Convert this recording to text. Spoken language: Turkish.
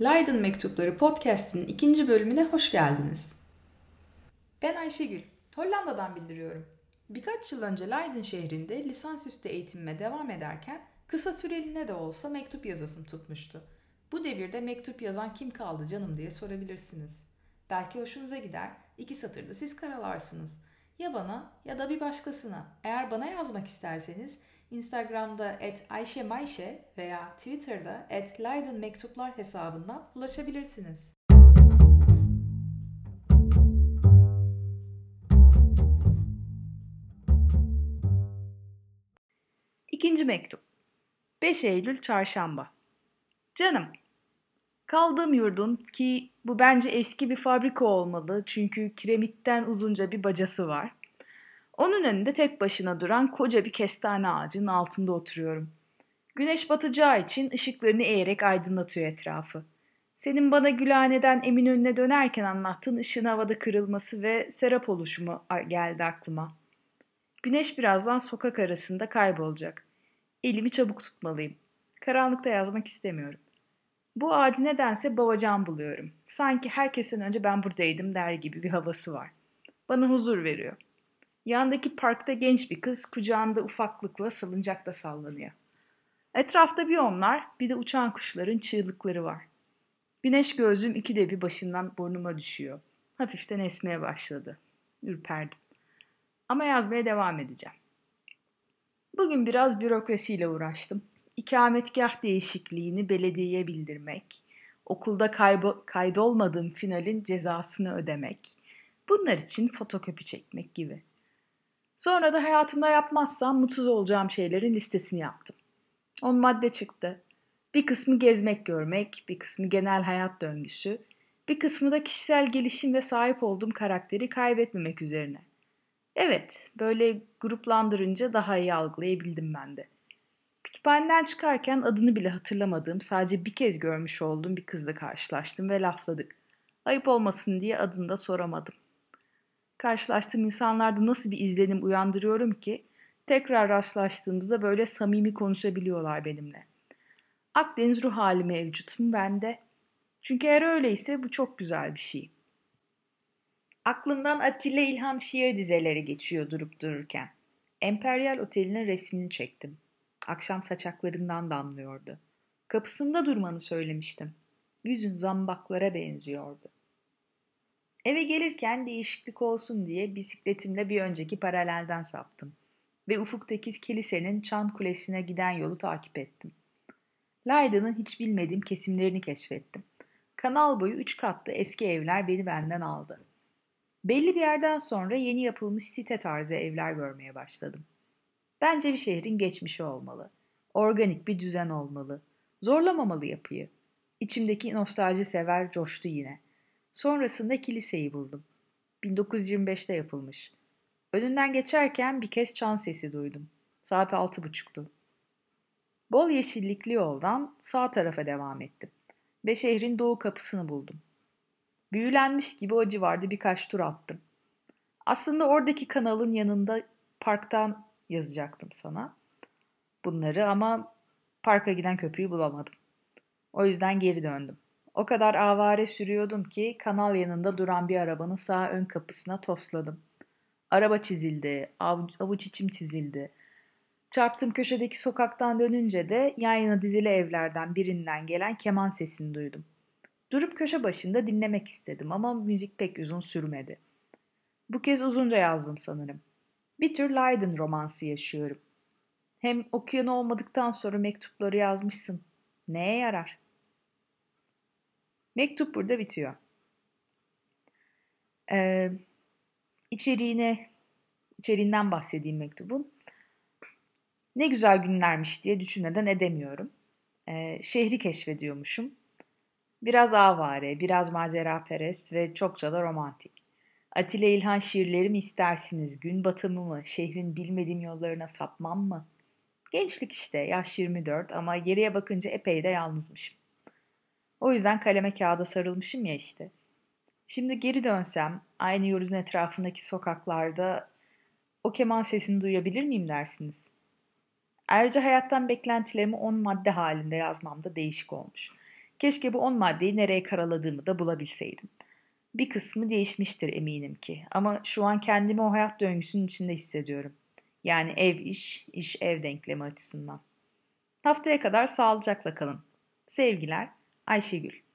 Leiden Mektupları podcast'inin ikinci bölümüne hoş geldiniz. Ben Ayşegül, Hollanda'dan bildiriyorum. Birkaç yıl önce Leiden şehrinde lisansüstü eğitimime devam ederken kısa süreliğine de olsa mektup yazasım tutmuştu. Bu devirde mektup yazan kim kaldı canım diye sorabilirsiniz. Belki hoşunuza gider, iki satırda siz karalarsınız. Ya bana ya da bir başkasına. Eğer bana yazmak isterseniz Instagram'da et Ayşe Mayşe veya Twitter'da et Leiden Mektuplar hesabından ulaşabilirsiniz. İkinci mektup. 5 Eylül Çarşamba. Canım, kaldığım yurdun ki bu bence eski bir fabrika olmalı çünkü kiremitten uzunca bir bacası var. Onun önünde tek başına duran koca bir kestane ağacının altında oturuyorum. Güneş batacağı için ışıklarını eğerek aydınlatıyor etrafı. Senin bana Gülhane'den Eminönü'ne dönerken anlattığın ışığın havada kırılması ve serap oluşumu geldi aklıma. Güneş birazdan sokak arasında kaybolacak. Elimi çabuk tutmalıyım. Karanlıkta yazmak istemiyorum. Bu ağacı nedense babacan buluyorum. Sanki herkesten önce ben buradaydım der gibi bir havası var. Bana huzur veriyor. Yandaki parkta genç bir kız kucağında ufaklıkla salıncakta sallanıyor. Etrafta bir onlar bir de uçan kuşların çığlıkları var. Güneş gözlüğüm ikide bir başından burnuma düşüyor. Hafiften esmeye başladı. Ürperdim. Ama yazmaya devam edeceğim. Bugün biraz bürokrasiyle uğraştım. İkametgah değişikliğini belediyeye bildirmek, okulda kaydolmadığım finalin cezasını ödemek, bunlar için fotokopi çekmek gibi. Sonra da hayatımda yapmazsam mutsuz olacağım şeylerin listesini yaptım. On madde çıktı. Bir kısmı gezmek görmek, bir kısmı genel hayat döngüsü, bir kısmı da kişisel gelişim ve sahip olduğum karakteri kaybetmemek üzerine. Evet, böyle gruplandırınca daha iyi algılayabildim ben de. Kütüphaneden çıkarken adını bile hatırlamadığım, sadece bir kez görmüş olduğum bir kızla karşılaştım ve lafladık. Ayıp olmasın diye adını da soramadım karşılaştığım insanlarda nasıl bir izlenim uyandırıyorum ki tekrar rastlaştığımızda böyle samimi konuşabiliyorlar benimle. Akdeniz ruh hali mevcut bende? Çünkü eğer öyleyse bu çok güzel bir şey. Aklımdan Atilla İlhan şiir dizeleri geçiyor durup dururken. Emperyal Oteli'nin resmini çektim. Akşam saçaklarından damlıyordu. Kapısında durmanı söylemiştim. Yüzün zambaklara benziyordu. Eve gelirken değişiklik olsun diye bisikletimle bir önceki paralelden saptım ve ufuktaki kilisenin çan kulesine giden yolu takip ettim. Leiden'ın hiç bilmediğim kesimlerini keşfettim. Kanal boyu üç katlı eski evler beni benden aldı. Belli bir yerden sonra yeni yapılmış site tarzı evler görmeye başladım. Bence bir şehrin geçmişi olmalı. Organik bir düzen olmalı. Zorlamamalı yapıyı. İçimdeki nostalji sever coştu yine.'' Sonrasında kiliseyi buldum. 1925'te yapılmış. Önünden geçerken bir kez çan sesi duydum. Saat altı buçuktu. Bol yeşillikli yoldan sağ tarafa devam ettim ve şehrin doğu kapısını buldum. Büyülenmiş gibi o civarda birkaç tur attım. Aslında oradaki kanalın yanında parktan yazacaktım sana bunları ama parka giden köprüyü bulamadım. O yüzden geri döndüm. O kadar avare sürüyordum ki kanal yanında duran bir arabanın sağ ön kapısına tosladım. Araba çizildi, avuç, avuç içim çizildi. Çarptım köşedeki sokaktan dönünce de yan yana dizili evlerden birinden gelen keman sesini duydum. Durup köşe başında dinlemek istedim ama müzik pek uzun sürmedi. Bu kez uzunca yazdım sanırım. Bir tür Leiden romansı yaşıyorum. Hem okuyan olmadıktan sonra mektupları yazmışsın. Neye yarar?'' Mektup burada bitiyor. Ee, içeriğine, içeriğinden bahsedeyim mektubun. Ne güzel günlermiş diye düşünmeden edemiyorum. Ee, şehri keşfediyormuşum. Biraz avare, biraz macera perest ve çokça da romantik. Atilla İlhan şiirleri mi istersiniz? Gün batımı mı? Şehrin bilmediğim yollarına sapmam mı? Gençlik işte, yaş 24 ama geriye bakınca epey de yalnızmışım. O yüzden kaleme kağıda sarılmışım ya işte. Şimdi geri dönsem aynı yurdun etrafındaki sokaklarda o keman sesini duyabilir miyim dersiniz? Ayrıca hayattan beklentilerimi on madde halinde yazmam da değişik olmuş. Keşke bu on maddeyi nereye karaladığımı da bulabilseydim. Bir kısmı değişmiştir eminim ki ama şu an kendimi o hayat döngüsünün içinde hissediyorum. Yani ev iş, iş ev denklemi açısından. Haftaya kadar sağlıcakla kalın. Sevgiler Ayşegül